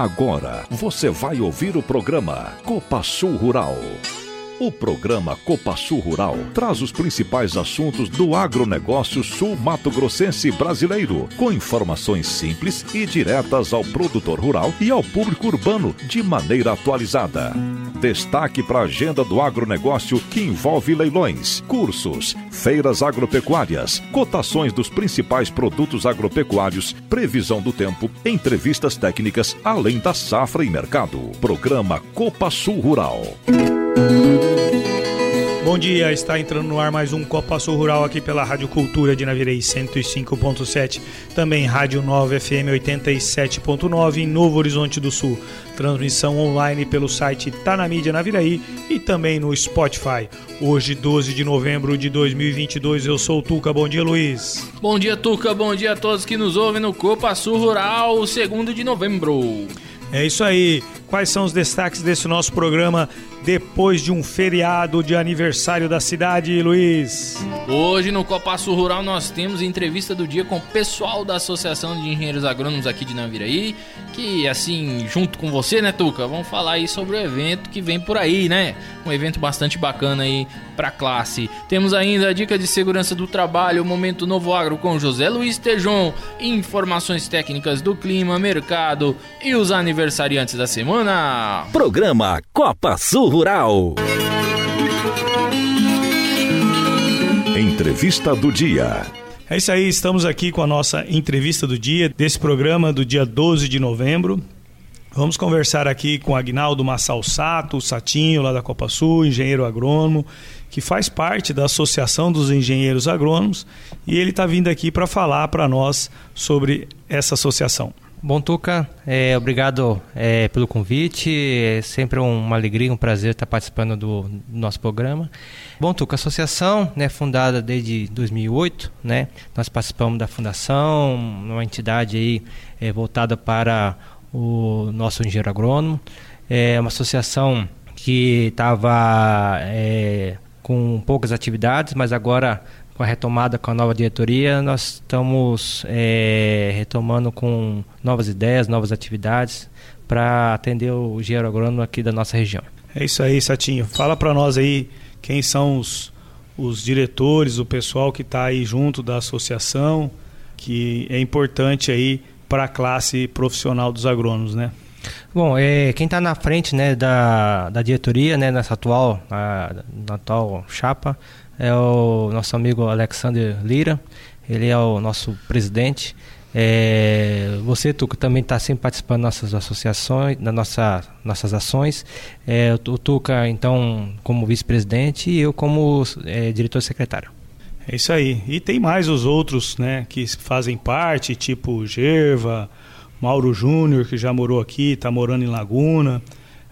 Agora você vai ouvir o programa Copa Sul Rural. O programa Copa Sul Rural traz os principais assuntos do agronegócio sul-mato-grossense brasileiro, com informações simples e diretas ao produtor rural e ao público urbano de maneira atualizada. Destaque para a agenda do agronegócio que envolve leilões, cursos, feiras agropecuárias, cotações dos principais produtos agropecuários, previsão do tempo, entrevistas técnicas, além da safra e mercado. Programa Copa Sul Rural. Bom dia, está entrando no ar mais um Copa Sul Rural aqui pela Rádio Cultura de Navirei 105.7, também Rádio 9 FM 87.9 em Novo Horizonte do Sul. Transmissão online pelo site Tá na Mídia Naviraí e também no Spotify. Hoje, 12 de novembro de 2022, eu sou o Tuca. Bom dia, Luiz. Bom dia, Tuca. Bom dia a todos que nos ouvem no Copa Sul Rural, 2 de novembro. É isso aí. Quais são os destaques desse nosso programa depois de um feriado de aniversário da cidade, Luiz? Hoje no Copaço Rural nós temos entrevista do dia com o pessoal da Associação de Engenheiros Agrônomos aqui de Naviraí, que assim, junto com você, né, Tuca, vamos falar aí sobre o evento que vem por aí, né? Um evento bastante bacana aí pra classe. Temos ainda a dica de segurança do trabalho, o Momento Novo Agro com José Luiz Tejon, informações técnicas do clima, mercado e os aniversariantes da semana. Programa Copa Sul Rural. Entrevista do dia. É isso aí, estamos aqui com a nossa entrevista do dia, desse programa do dia 12 de novembro. Vamos conversar aqui com Agnaldo Massal Sato, o Satinho, lá da Copa Sul, engenheiro agrônomo, que faz parte da Associação dos Engenheiros Agrônomos, e ele está vindo aqui para falar para nós sobre essa associação. Bom, Tuca, é, obrigado é, pelo convite. É sempre uma alegria, um prazer estar participando do, do nosso programa. Bom, Tuca, a associação né, fundada desde 2008, né? Nós participamos da fundação, uma entidade aí é, voltada para o nosso engenheiro agrônomo. É uma associação que estava é, com poucas atividades, mas agora com a retomada com a nova diretoria, nós estamos é, retomando com novas ideias, novas atividades para atender o engenheiro agrônomo aqui da nossa região. É isso aí, Satinho. Fala para nós aí quem são os, os diretores, o pessoal que está aí junto da associação, que é importante aí para a classe profissional dos agrônomos, né? Bom, é, quem está na frente né, da, da diretoria, né, nessa atual, a, na atual chapa, é o nosso amigo Alexander Lira, ele é o nosso presidente. É, você, Tuca, também está sempre participando das nossas associações, das nossa, nossas ações. É, o Tuca, então, como vice-presidente e eu como é, diretor-secretário. É isso aí. E tem mais os outros né, que fazem parte, tipo Gerva, Mauro Júnior, que já morou aqui, está morando em Laguna.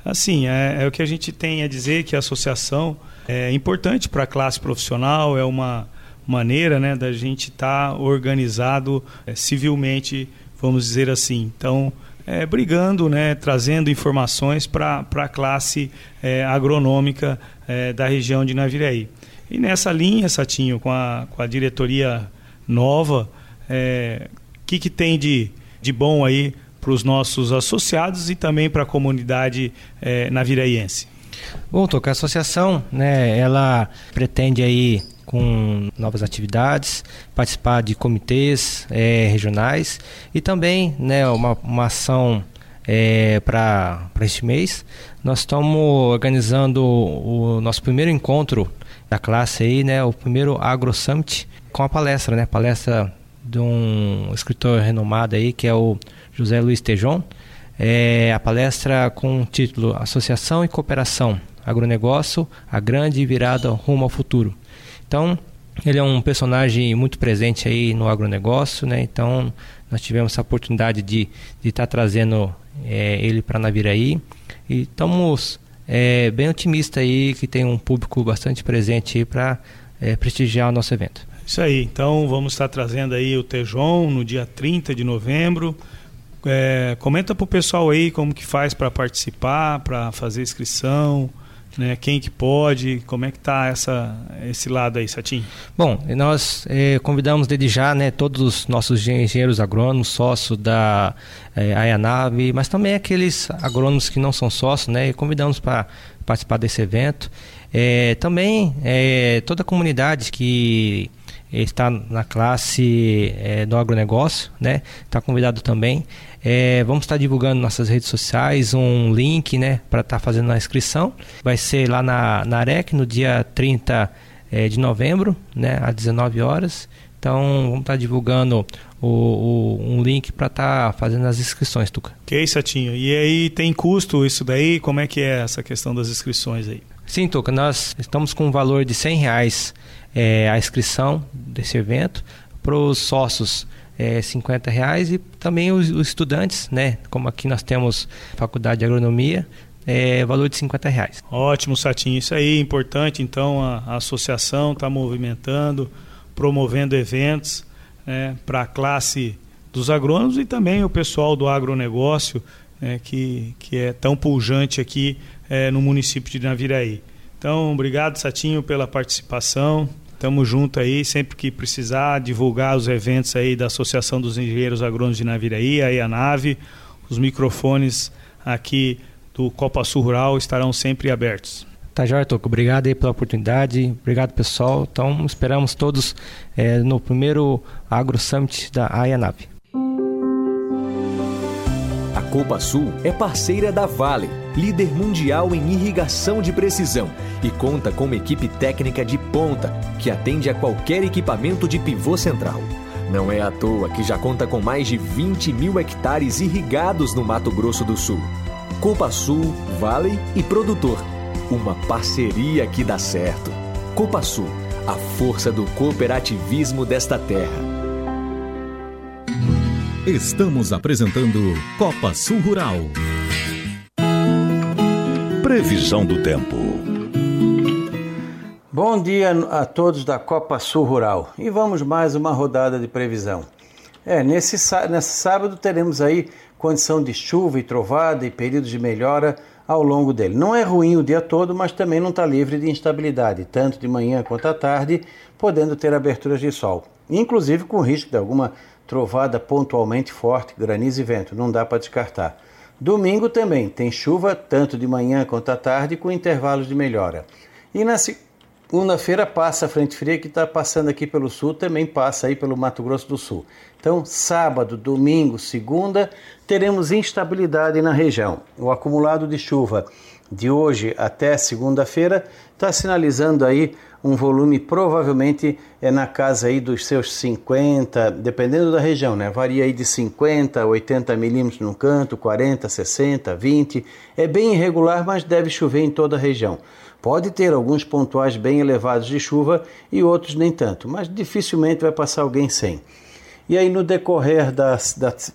Assim, é, é, o que a gente tem a dizer que a associação é importante para a classe profissional, é uma maneira né, da gente estar tá organizado é, civilmente, vamos dizer assim. Então, é, brigando, né, trazendo informações para a classe é, agronômica é, da região de Naviraí. E nessa linha, Satinho, com a, com a diretoria nova, o é, que, que tem de, de bom aí para os nossos associados e também para a comunidade é, naviraiense? Bom, Toca, a associação, né, ela pretende aí com novas atividades, participar de comitês é, regionais e também né, uma, uma ação é, para este mês. Nós estamos organizando o, o, nosso primeiro encontro da classe aí, né, o primeiro Agro Summit com a palestra, né, palestra de um escritor renomado aí que é o José Luiz Tejon. É a palestra com o título Associação e Cooperação, Agronegócio, a grande virada rumo ao futuro. Então, ele é um personagem muito presente aí no agronegócio, né? Então, nós tivemos essa oportunidade de estar tá trazendo é, ele para Naviraí e estamos é, bem otimistas aí que tem um público bastante presente para é, prestigiar o nosso evento. Isso aí, então vamos estar trazendo aí o Tejon no dia 30 de novembro, é, comenta para o pessoal aí como que faz para participar, para fazer inscrição, né? Quem que pode? Como é que está esse lado aí, Satim? Bom, nós eh, convidamos desde já né, todos os nossos engenheiros agrônomos, sócios da Ayanave, mas também aqueles agrônomos que não são sócios, né? E convidamos para participar desse evento. Eh, também eh, toda a comunidade que está na classe é, do agronegócio, né? Está convidado também. É, vamos estar divulgando nossas redes sociais, um link, né, para estar tá fazendo a inscrição. Vai ser lá na, na AREC no dia 30 é, de novembro, né, às 19 horas. Então, vamos estar tá divulgando o, o, um link para estar tá fazendo as inscrições, Tuca. Isso, Satinho. E aí, tem custo isso daí? Como é que é essa questão das inscrições aí? Sim, Tuca, nós estamos com um valor de 100 reais é, a inscrição desse evento. Para os sócios, é, 50 reais e também os, os, estudantes, né? Como aqui nós temos faculdade de agronomia, é, valor de 50 reais. Ótimo, Satinho. Isso aí é importante. Então, a, a associação está movimentando, promovendo eventos né, para a classe dos agrônomos e também o pessoal do agronegócio, né, que, que é tão pujante aqui é, no município de Naviraí. Então, obrigado, Satinho, pela participação. Tamo junto aí, sempre que precisar, divulgar os eventos aí da Associação dos Engenheiros Agrônomos de Naviraí, aí a nave, os microfones aqui do Copa Sul Rural estarão sempre abertos. Tá, Jóia, Toco. Obrigado aí pela oportunidade. Obrigado, pessoal. Então, esperamos todos é, no primeiro Agro Summit da AIANAV. A Copa Sul é parceira da Vale, líder mundial em irrigação de precisão, e conta com uma equipe técnica de ponta que atende a qualquer equipamento de pivô central. Não é à toa que já conta com mais de 20 mil hectares irrigados no Mato Grosso do Sul. Copa Sul, Vale e Produtor. Uma parceria que dá certo. Copa Sul, a força do cooperativismo desta terra. Estamos apresentando Copa Sul Rural. Previsão do tempo. Bom dia a todos da Copa Sul Rural e vamos mais uma rodada de previsão. É, nesse, nesse sábado teremos aí condição de chuva e trovada e períodos de melhora ao longo dele. Não é ruim o dia todo, mas também não está livre de instabilidade, tanto de manhã quanto à tarde, podendo ter aberturas de sol, inclusive com risco de alguma trovada pontualmente forte, granizo e vento, não dá para descartar. Domingo também tem chuva, tanto de manhã quanto à tarde, com intervalos de melhora. E na segunda-feira passa a frente fria que está passando aqui pelo sul, também passa aí pelo Mato Grosso do Sul. Então, sábado, domingo, segunda, teremos instabilidade na região. O acumulado de chuva de hoje até segunda-feira está sinalizando aí um volume provavelmente é na casa aí dos seus 50, dependendo da região, né? Varia aí de 50 a 80 milímetros no canto, 40, 60, 20. É bem irregular, mas deve chover em toda a região. Pode ter alguns pontuais bem elevados de chuva e outros nem tanto, mas dificilmente vai passar alguém sem. E aí, no decorrer da,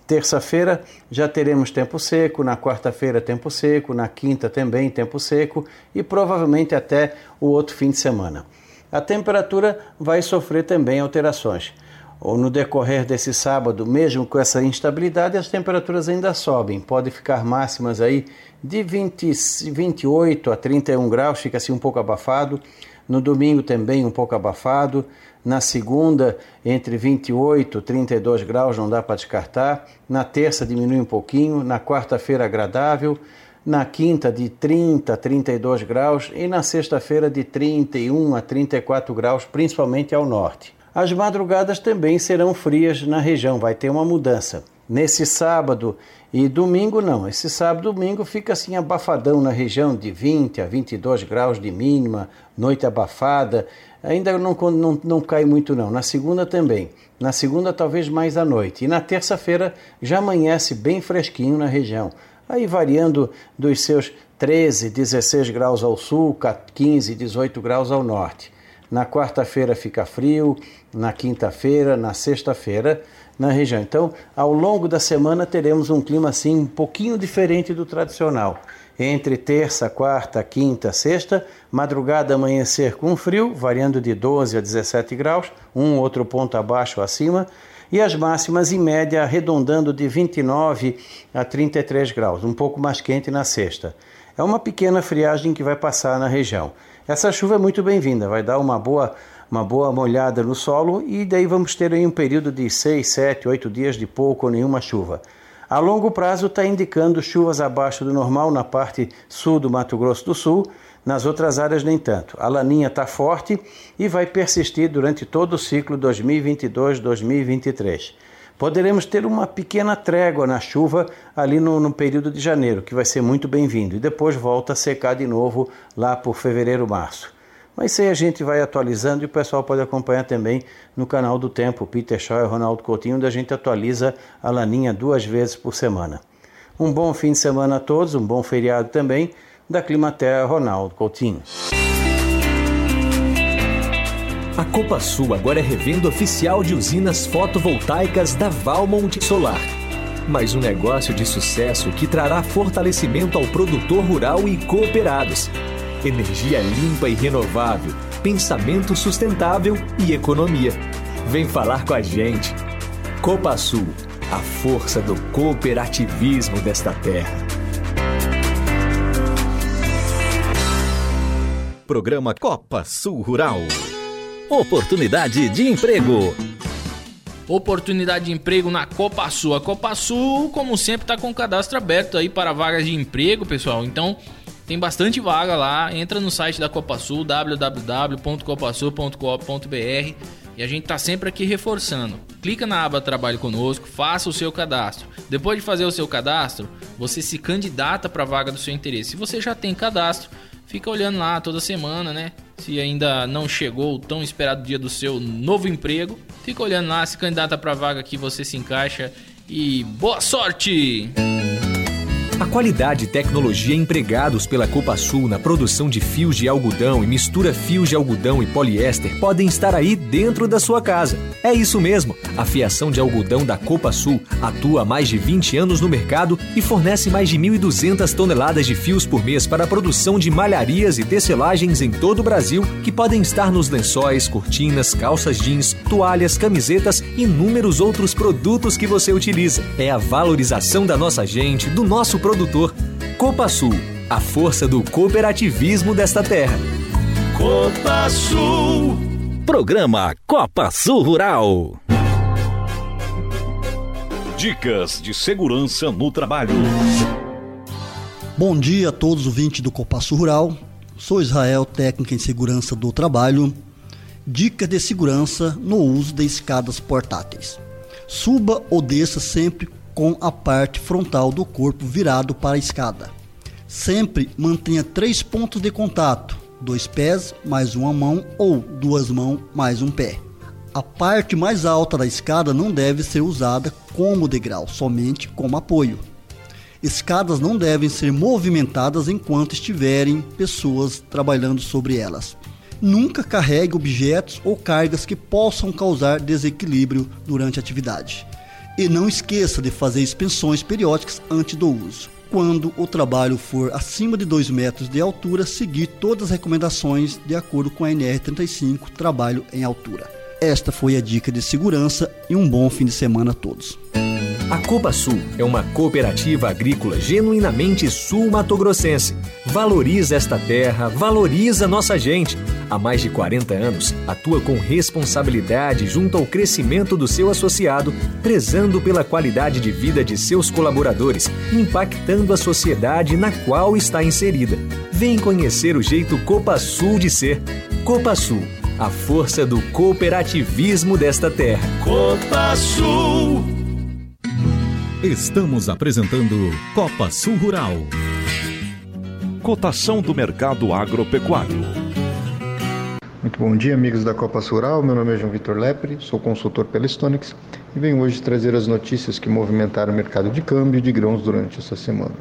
terça-feira, já teremos tempo seco, na quarta-feira, tempo seco, na quinta também tempo seco e provavelmente até o outro fim de semana. A temperatura vai sofrer também alterações. Ou no decorrer desse sábado, mesmo com essa instabilidade, as temperaturas ainda sobem. Pode ficar máximas aí de 20, 28 a 31 graus, fica assim um pouco abafado. No domingo também um pouco abafado. Na segunda, entre 28 e 32 graus, não dá para descartar. Na terça, diminui um pouquinho. Na quarta-feira, agradável. Na quinta, de 30 a 32 graus. E na sexta-feira, de 31 a 34 graus, principalmente ao norte. As madrugadas também serão frias na região, vai ter uma mudança. Nesse sábado e domingo, não. Esse sábado e domingo fica assim abafadão na região, de 20 a 22 graus de mínima, noite abafada ainda não, não, não cai muito não. Na segunda também. Na segunda talvez mais à noite. E na terça-feira já amanhece bem fresquinho na região. Aí variando dos seus 13, 16 graus ao sul, 15, 18 graus ao norte. Na quarta-feira fica frio, na quinta-feira, na sexta-feira na região. Então, ao longo da semana teremos um clima assim um pouquinho diferente do tradicional entre terça, quarta, quinta, sexta, madrugada amanhecer com frio, variando de 12 a 17 graus, um outro ponto abaixo ou acima, e as máximas em média arredondando de 29 a 33 graus, um pouco mais quente na sexta. É uma pequena friagem que vai passar na região. Essa chuva é muito bem-vinda, vai dar uma boa, uma boa molhada no solo e daí vamos ter aí um período de 6, 7, 8 dias de pouco ou nenhuma chuva. A longo prazo está indicando chuvas abaixo do normal na parte sul do Mato Grosso do Sul, nas outras áreas nem tanto. A laninha está forte e vai persistir durante todo o ciclo 2022-2023. Poderemos ter uma pequena trégua na chuva ali no, no período de janeiro, que vai ser muito bem-vindo, e depois volta a secar de novo lá por fevereiro, março. Mas isso aí a gente vai atualizando e o pessoal pode acompanhar também no canal do Tempo, Peter Shaw e Ronaldo Coutinho, onde a gente atualiza a laninha duas vezes por semana. Um bom fim de semana a todos, um bom feriado também, da Climaterra Ronaldo Coutinho. A Copa Sul agora é revenda oficial de usinas fotovoltaicas da Valmont Solar. Mais um negócio de sucesso que trará fortalecimento ao produtor rural e cooperados energia limpa e renovável, pensamento sustentável e economia. Vem falar com a gente. Copa Sul, a força do cooperativismo desta terra. Programa Copa Sul Rural. Oportunidade de emprego. Oportunidade de emprego na Copa Sul. A Copa Sul, como sempre, está com o cadastro aberto aí para vagas de emprego, pessoal. Então, tem bastante vaga lá. Entra no site da Copa Sul, www.copasul.coop.br e a gente tá sempre aqui reforçando. Clica na aba Trabalhe Conosco, faça o seu cadastro. Depois de fazer o seu cadastro, você se candidata para a vaga do seu interesse. Se você já tem cadastro, fica olhando lá toda semana, né? Se ainda não chegou o tão esperado dia do seu novo emprego, fica olhando lá, se candidata para a vaga que você se encaixa e boa sorte! A qualidade e tecnologia empregados pela Copa Sul na produção de fios de algodão e mistura fios de algodão e poliéster podem estar aí dentro da sua casa. É isso mesmo. A fiação de algodão da Copa Sul atua há mais de 20 anos no mercado e fornece mais de 1.200 toneladas de fios por mês para a produção de malharias e tecelagens em todo o Brasil, que podem estar nos lençóis, cortinas, calças jeans, toalhas, camisetas e inúmeros outros produtos que você utiliza. É a valorização da nossa gente, do nosso produtor. Copa Sul, a força do cooperativismo desta terra. Copa Sul. Programa Copa Sul Rural. Dicas de segurança no trabalho. Bom dia a todos os ouvintes do Copa Sul Rural. Sou Israel, técnica em segurança do trabalho. Dicas de segurança no uso de escadas portáteis. Suba ou desça sempre com a parte frontal do corpo virado para a escada. Sempre mantenha três pontos de contato: dois pés mais uma mão ou duas mãos mais um pé. A parte mais alta da escada não deve ser usada como degrau, somente como apoio. Escadas não devem ser movimentadas enquanto estiverem pessoas trabalhando sobre elas. Nunca carregue objetos ou cargas que possam causar desequilíbrio durante a atividade. E não esqueça de fazer expensões periódicas antes do uso. Quando o trabalho for acima de 2 metros de altura, seguir todas as recomendações de acordo com a NR35 Trabalho em Altura. Esta foi a dica de segurança e um bom fim de semana a todos. A Copa Sul é uma cooperativa agrícola genuinamente sul-matogrossense. Valoriza esta terra, valoriza nossa gente. Há mais de 40 anos, atua com responsabilidade junto ao crescimento do seu associado, prezando pela qualidade de vida de seus colaboradores, impactando a sociedade na qual está inserida. Vem conhecer o jeito Copa Sul de ser. Copa Sul, a força do cooperativismo desta terra. Copa Sul. Estamos apresentando Copa Sul Rural. Cotação do mercado agropecuário. Muito bom dia, amigos da Copa Sul Rural. Meu nome é João Vitor Lepre, sou consultor pela Stonix e venho hoje trazer as notícias que movimentaram o mercado de câmbio de grãos durante essa semana.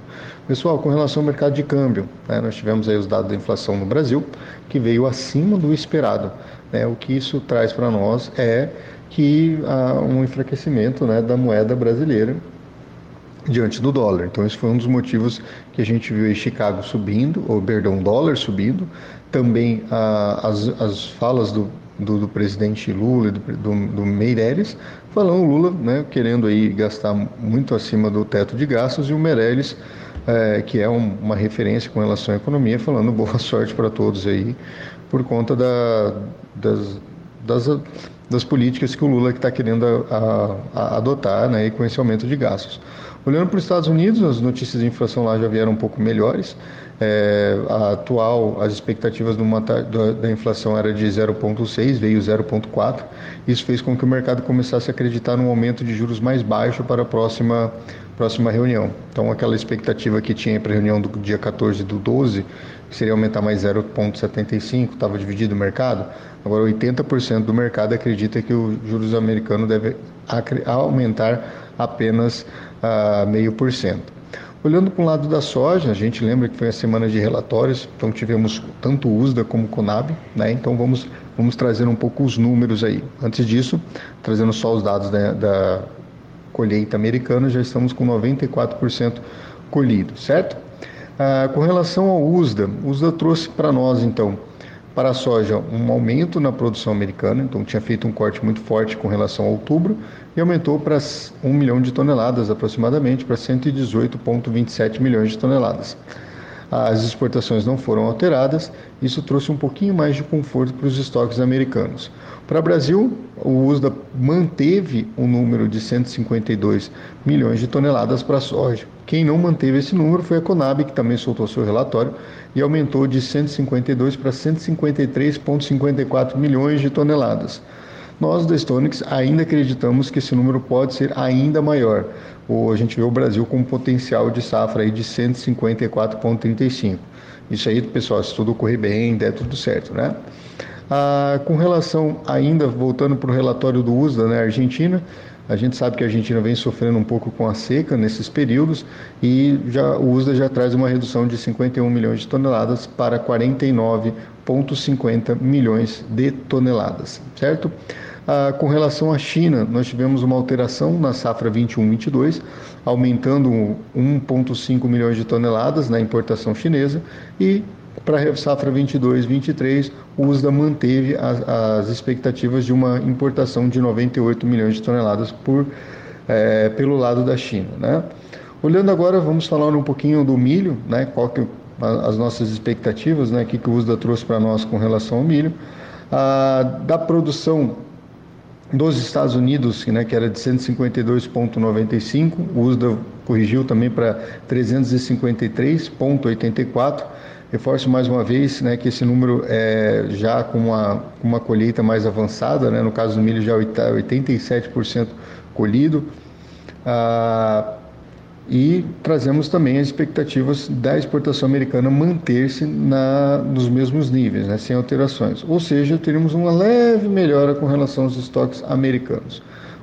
Pessoal, com relação ao mercado de câmbio, né, nós tivemos aí os dados da inflação no Brasil, que veio acima do esperado. Né, o que isso traz para nós é que há um enfraquecimento né, da moeda brasileira diante do dólar. Então, esse foi um dos motivos que a gente viu Chicago subindo, ou perdão, dólar subindo. Também ah, as, as falas do, do, do, presidente Lula e do, do, do Meireles, falando o Lula né, querendo aí gastar muito acima do teto de gastos e o Meirelles é, que é um, uma referência com relação à economia, falando boa sorte para todos aí, por conta da, das, das, das, políticas que o Lula está querendo a, a, adotar né, com esse aumento de gastos. Olhando para os Estados Unidos, as notícias de inflação lá já vieram um pouco melhores. É, a atual, as expectativas da, da inflação era de 0,6, veio 0,4. Isso fez com que o mercado começasse a acreditar num aumento de juros mais baixo para a próxima, próxima reunião. Então, aquela expectativa que tinha para a reunião do dia 14 do 12, que seria aumentar mais 0,75, estava dividido o mercado. Agora, 80% do mercado acredita que o juros americano deve aumentar apenas uh, meio por cento. Olhando para o lado da soja, a gente lembra que foi a semana de relatórios, então tivemos tanto USDA como CONAB, né? então vamos, vamos trazer um pouco os números aí. Antes disso, trazendo só os dados da, da colheita americana, já estamos com 94% colhido, certo? Ah, com relação ao USDA, o USDA trouxe para nós, então, para a soja, um aumento na produção americana, então tinha feito um corte muito forte com relação a outubro e aumentou para 1 milhão de toneladas aproximadamente, para 118,27 milhões de toneladas. As exportações não foram alteradas, isso trouxe um pouquinho mais de conforto para os estoques americanos. Para o Brasil, o USDA manteve o um número de 152 milhões de toneladas para a soja. Quem não manteve esse número foi a Conab, que também soltou seu relatório e aumentou de 152 para 153,54 milhões de toneladas. Nós da Stonix ainda acreditamos que esse número pode ser ainda maior. Ou a gente vê o Brasil com um potencial de safra aí de 154,35. Isso aí, pessoal, se tudo correr bem, der tudo certo, né? Ah, com relação, ainda voltando para o relatório do USDA, né, Argentina, a gente sabe que a Argentina vem sofrendo um pouco com a seca nesses períodos e já, o USDA já traz uma redução de 51 milhões de toneladas para 49,50 milhões de toneladas, certo? Ah, com relação à China, nós tivemos uma alteração na safra 21-22, aumentando 1,5 milhões de toneladas na importação chinesa e para a safra 22-23, o USDA manteve as, as, expectativas de uma importação de 98 milhões de toneladas por, é, pelo lado da China. Né? Olhando agora, vamos falar um pouquinho do milho, né? qual que as nossas expectativas, né? o que, que o USDA trouxe para nós com relação ao milho. Da produção dos Estados Unidos, né, que era de 152,95, o USDA corrigiu também para 353,84. Reforço mais uma vez né, que esse número é já com uma, uma colheita mais avançada, né, no caso do milho já 87% colhido. Ah, e trazemos também as expectativas da exportação americana manter-se nos mesmos níveis, né, sem alterações. Ou seja, teríamos uma leve melhora com relação aos estoques americanos.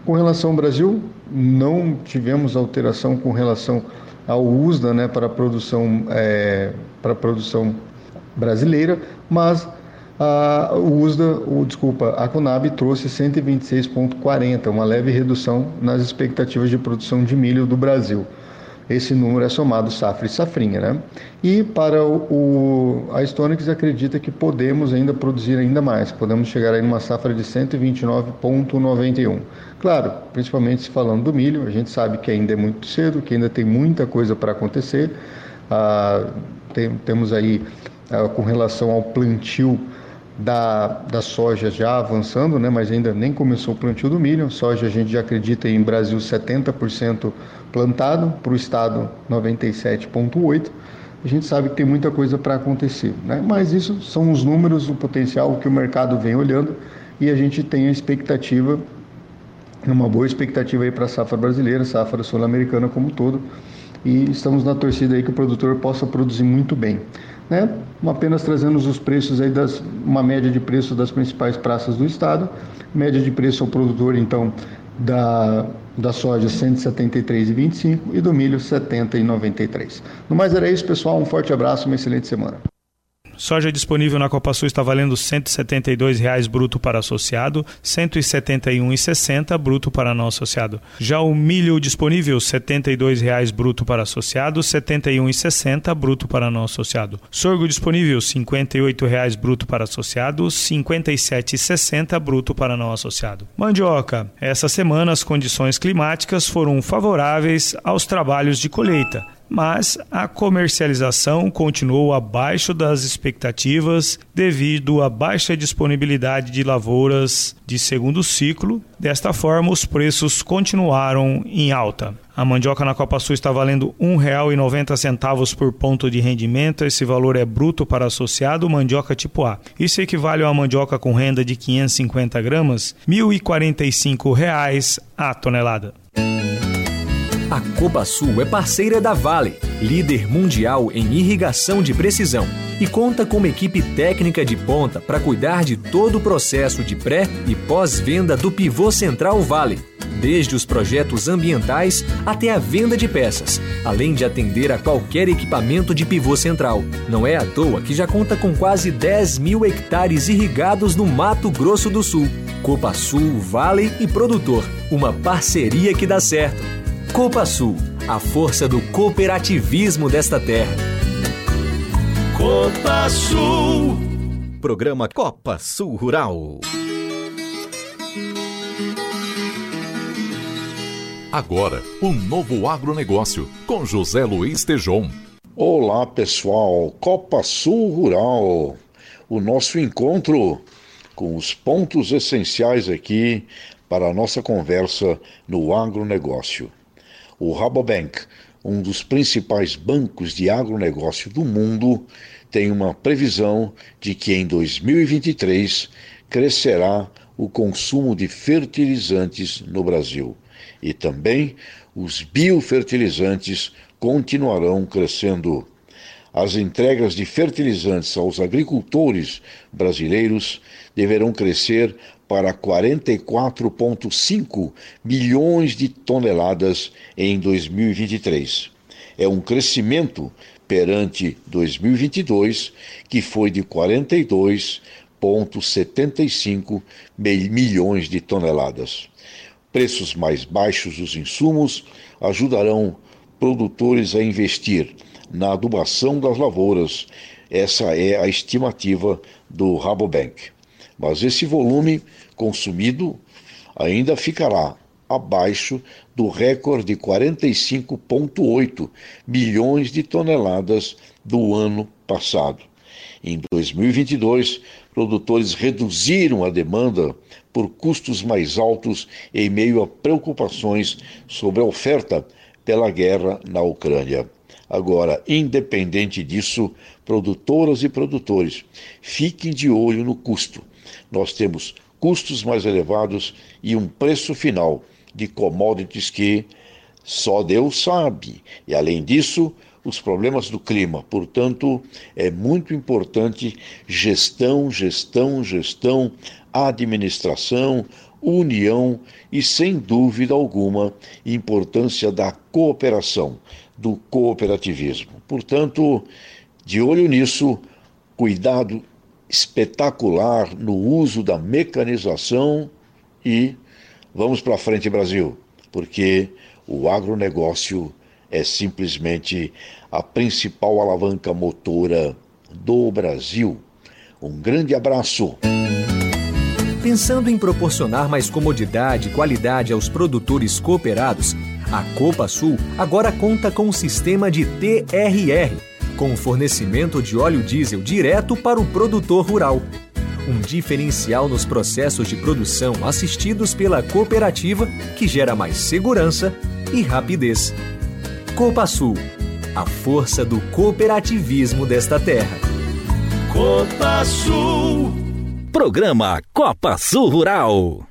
Com relação ao Brasil, não tivemos alteração com relação ao USDA né, para, a produção, é, para produção brasileira, mas a, USDA, o, desculpa, a Conab trouxe 126,40, uma leve redução nas expectativas de produção de milho do Brasil esse número é somado safra e safrinha, né? E para o, o, a Stonix acredita que podemos ainda produzir ainda mais, podemos chegar aí numa safra de 129,91. Claro, principalmente se falando do milho, a gente sabe que ainda é muito cedo, que ainda tem muita coisa para acontecer. Ah, tem, temos aí ah, com relação ao plantio da, da soja já avançando, né, mas ainda nem começou o plantio do milho. Soja a gente já acredita em Brasil 70% plantado, para o estado 97,8%. A gente sabe que tem muita coisa para acontecer, né? mas isso são os números, o potencial que o mercado vem olhando e a gente tem a expectativa, uma boa expectativa aí para a safra brasileira, safra sul-americana como todo, e estamos na torcida aí que o produtor possa produzir muito bem né? apenas trazendo os preços aí das uma média de preço das principais praças do estado, média de preço ao produtor então da da soja 173,25 e do milho 70,93. No mais era isso, pessoal, um forte abraço, uma excelente semana. Soja disponível na Copa Sul está valendo R$ 172,00 bruto para associado, R$ 171,60 bruto para não associado. Já o milho disponível R$ 72,00 bruto para associado, R$ 71,60 bruto para não associado. Sorgo disponível R$ 58,00 bruto para associado, R$ 57,60 bruto para não associado. Mandioca. Essa semana as condições climáticas foram favoráveis aos trabalhos de colheita mas a comercialização continuou abaixo das expectativas devido à baixa disponibilidade de lavouras de segundo ciclo. Desta forma, os preços continuaram em alta. A mandioca na Copa Sul está valendo R$ 1,90 por ponto de rendimento. Esse valor é bruto para associado mandioca tipo A. Isso equivale a uma mandioca com renda de 550 gramas, R$ 1.045 a tonelada. A Copa Sul é parceira da Vale, líder mundial em irrigação de precisão, e conta com uma equipe técnica de ponta para cuidar de todo o processo de pré e pós-venda do pivô central Vale, desde os projetos ambientais até a venda de peças, além de atender a qualquer equipamento de pivô central. Não é à toa que já conta com quase 10 mil hectares irrigados no Mato Grosso do Sul. Copa Sul, Vale e Produtor, uma parceria que dá certo. Copa Sul, a força do cooperativismo desta terra. Copa Sul. Programa Copa Sul Rural. Agora, um novo agronegócio com José Luiz Tejon. Olá pessoal, Copa Sul Rural, o nosso encontro com os pontos essenciais aqui para a nossa conversa no agronegócio. O Rabobank, um dos principais bancos de agronegócio do mundo, tem uma previsão de que em 2023 crescerá o consumo de fertilizantes no Brasil e também os biofertilizantes continuarão crescendo. As entregas de fertilizantes aos agricultores brasileiros deverão crescer para 44,5 milhões de toneladas em 2023. É um crescimento perante 2022, que foi de 42,75 milhões de toneladas. Preços mais baixos dos insumos ajudarão produtores a investir na adubação das lavouras. Essa é a estimativa do Rabobank mas esse volume consumido ainda ficará abaixo do recorde de 45,8 milhões de toneladas do ano passado. Em 2022, produtores reduziram a demanda por custos mais altos em meio a preocupações sobre a oferta pela guerra na Ucrânia. Agora, independente disso, produtoras e produtores, fiquem de olho no custo nós temos custos mais elevados e um preço final de commodities que só Deus sabe. E além disso, os problemas do clima. Portanto, é muito importante gestão, gestão, gestão, administração, união e, sem dúvida alguma, importância da cooperação, do cooperativismo. Portanto, de olho nisso, cuidado espetacular no uso da mecanização e vamos para frente, Brasil, porque o agronegócio é simplesmente a principal alavanca motora do Brasil. Um grande abraço. Pensando em proporcionar mais comodidade e qualidade aos produtores cooperados, a Copa Sul agora conta com um sistema de TRR com fornecimento de óleo diesel direto para o produtor rural. Um diferencial nos processos de produção assistidos pela cooperativa que gera mais segurança e rapidez. Copa Sul, a força do cooperativismo desta terra. Copa Sul. Programa Copa Sul Rural.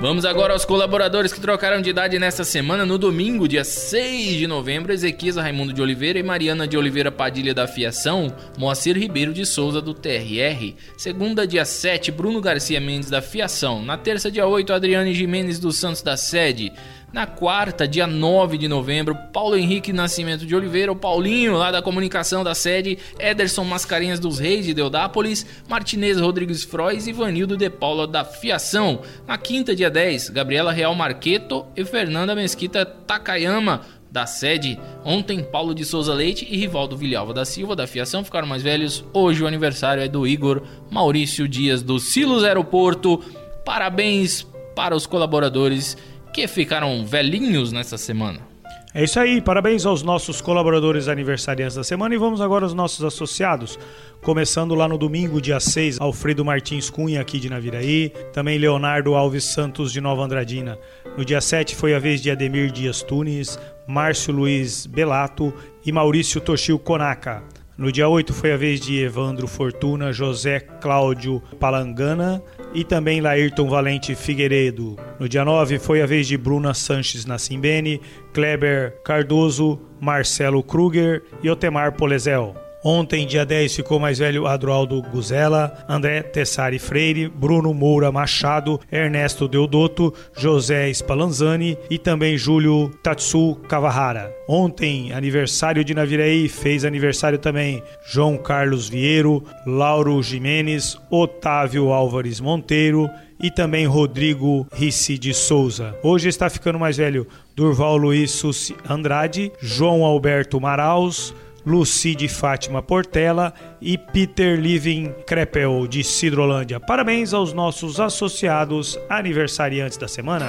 Vamos agora aos colaboradores que trocaram de idade nesta semana. No domingo, dia 6 de novembro, Ezequias Raimundo de Oliveira e Mariana de Oliveira Padilha da Fiação, Moacir Ribeiro de Souza do TRR. Segunda, dia 7, Bruno Garcia Mendes da Fiação. Na terça, dia 8, Adriane Jimenez dos Santos da Sede. Na quarta, dia 9 de novembro, Paulo Henrique Nascimento de Oliveira, o Paulinho, lá da comunicação da sede, Ederson Mascarenhas dos Reis de Deodápolis, Martinez Rodrigues Frois e Vanildo de Paula da Fiação. Na quinta, dia 10, Gabriela Real Marqueto e Fernanda Mesquita Takayama, da sede. Ontem, Paulo de Souza Leite e Rivaldo Vilhalva da Silva, da Fiação, ficaram mais velhos. Hoje o aniversário é do Igor Maurício Dias, do Silos Aeroporto. Parabéns para os colaboradores que ficaram velhinhos nessa semana? É isso aí, parabéns aos nossos colaboradores aniversariantes da semana e vamos agora aos nossos associados. Começando lá no domingo, dia 6, Alfredo Martins Cunha, aqui de Naviraí. Também Leonardo Alves Santos, de Nova Andradina. No dia 7 foi a vez de Ademir Dias Tunes, Márcio Luiz Belato e Maurício Toshio Konaka. No dia 8 foi a vez de Evandro Fortuna, José Cláudio Palangana e também Laírton Valente Figueiredo. No dia 9 foi a vez de Bruna Sanches Nassimbene, Kleber Cardoso, Marcelo Kruger e Otemar Polezel. Ontem, dia 10, ficou mais velho Adroaldo Guzela, André Tessari Freire, Bruno Moura Machado, Ernesto Deodoto, José Spallanzani e também Júlio Tatsu Kawahara. Ontem, aniversário de Navirei, fez aniversário também João Carlos Vieiro, Lauro Jimenez, Otávio Álvares Monteiro e também Rodrigo Rissi de Souza. Hoje está ficando mais velho Durval Luiz Sussi Andrade, João Alberto Maraus, Lucide Fátima Portela e Peter Living Crepel, de Cidrolândia. Parabéns aos nossos associados aniversariantes da semana.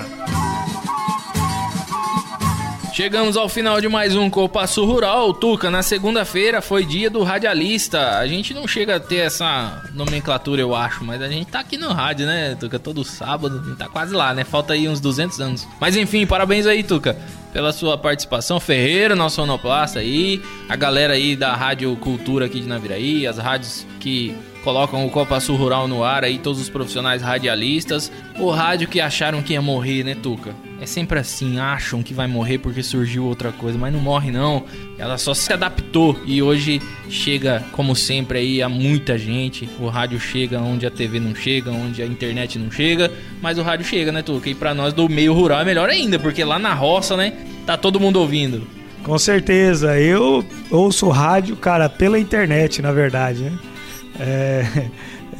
Chegamos ao final de mais um Copaço Rural. Tuca, na segunda-feira foi dia do radialista. A gente não chega a ter essa nomenclatura, eu acho, mas a gente tá aqui no rádio, né, Tuca? Todo sábado, tá quase lá, né? Falta aí uns 200 anos. Mas enfim, parabéns aí, Tuca, pela sua participação. Ferreira, nosso sonoplasta aí, a galera aí da Rádio Cultura aqui de Naviraí, as rádios que colocam o Copa Sul Rural no ar aí, todos os profissionais radialistas. O rádio que acharam que ia morrer, né, Tuca? É sempre assim, acham que vai morrer porque surgiu outra coisa, mas não morre não. Ela só se adaptou e hoje chega, como sempre, aí a muita gente. O rádio chega onde a TV não chega, onde a internet não chega, mas o rádio chega, né, Tuca? E pra nós do meio rural é melhor ainda, porque lá na roça, né, tá todo mundo ouvindo. Com certeza, eu ouço rádio, cara, pela internet, na verdade, né? É,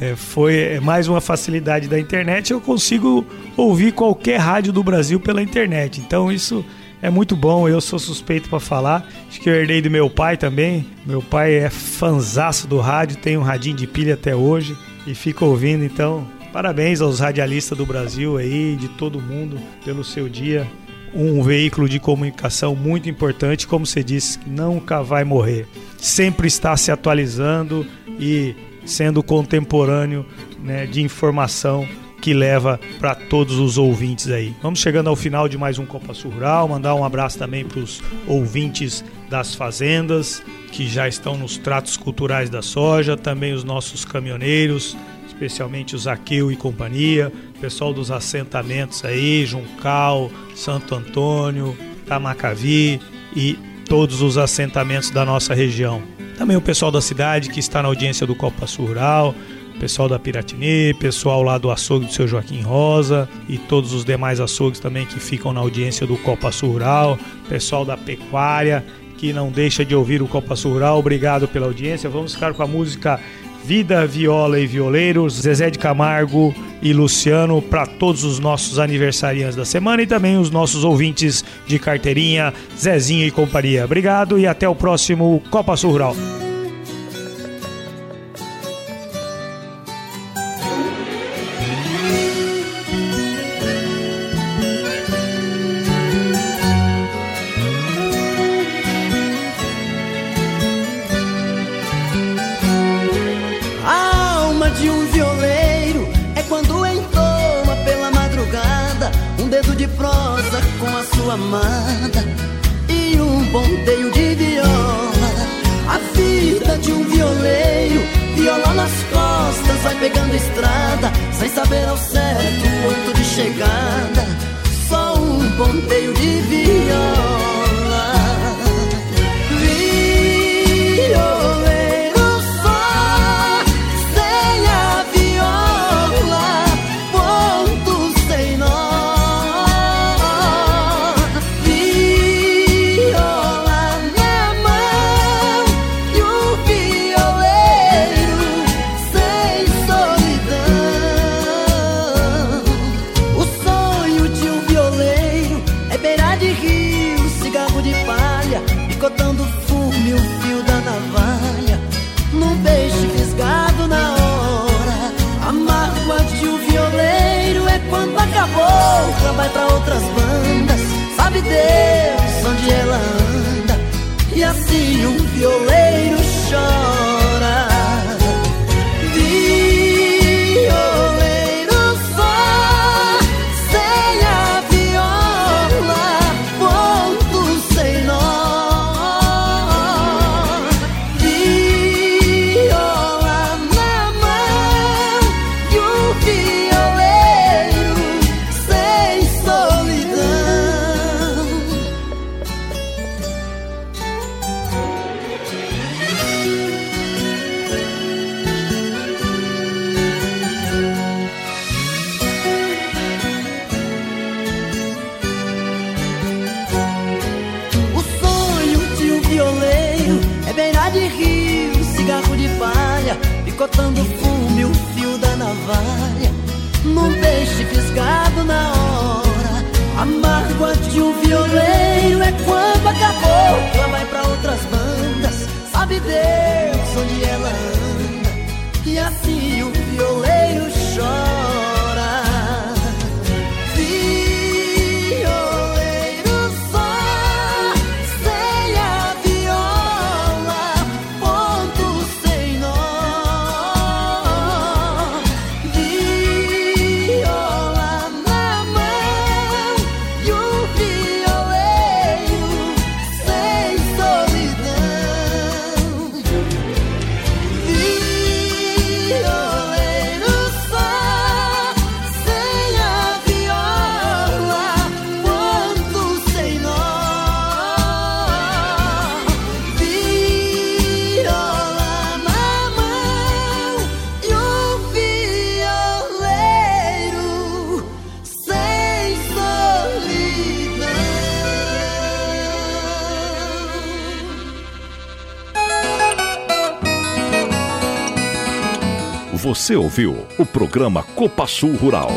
é, foi mais uma facilidade da internet. Eu consigo ouvir qualquer rádio do Brasil pela internet. Então isso é muito bom. Eu sou suspeito para falar. Acho que eu herdei do meu pai também. Meu pai é fanzaço do rádio, tem um radinho de pilha até hoje e fica ouvindo. Então, parabéns aos radialistas do Brasil aí, de todo mundo, pelo seu dia. Um veículo de comunicação muito importante, como você disse, nunca vai morrer. Sempre está se atualizando e sendo contemporâneo né, de informação que leva para todos os ouvintes aí. Vamos chegando ao final de mais um Copa Sul Rural, mandar um abraço também para os ouvintes das fazendas que já estão nos tratos culturais da soja, também os nossos caminhoneiros, especialmente o Zaqueu e companhia, pessoal dos assentamentos aí, Juncal, Santo Antônio, Tamacavi e todos os assentamentos da nossa região. Também o pessoal da cidade que está na audiência do Copa Sul Rural, pessoal da Piratini, pessoal lá do açougue do seu Joaquim Rosa e todos os demais açougues também que ficam na audiência do Copa Sul Rural, pessoal da pecuária que não deixa de ouvir o Copa Sul Rural. Obrigado pela audiência. Vamos ficar com a música Vida, Viola e Violeiros, Zezé de Camargo e Luciano para todos os nossos aniversariantes da semana e também os nossos ouvintes de carteirinha, Zezinho e companhia. Obrigado e até o próximo Copa Sul Rural. Ponteio de viola. Você ouviu o programa Copa Sul Rural.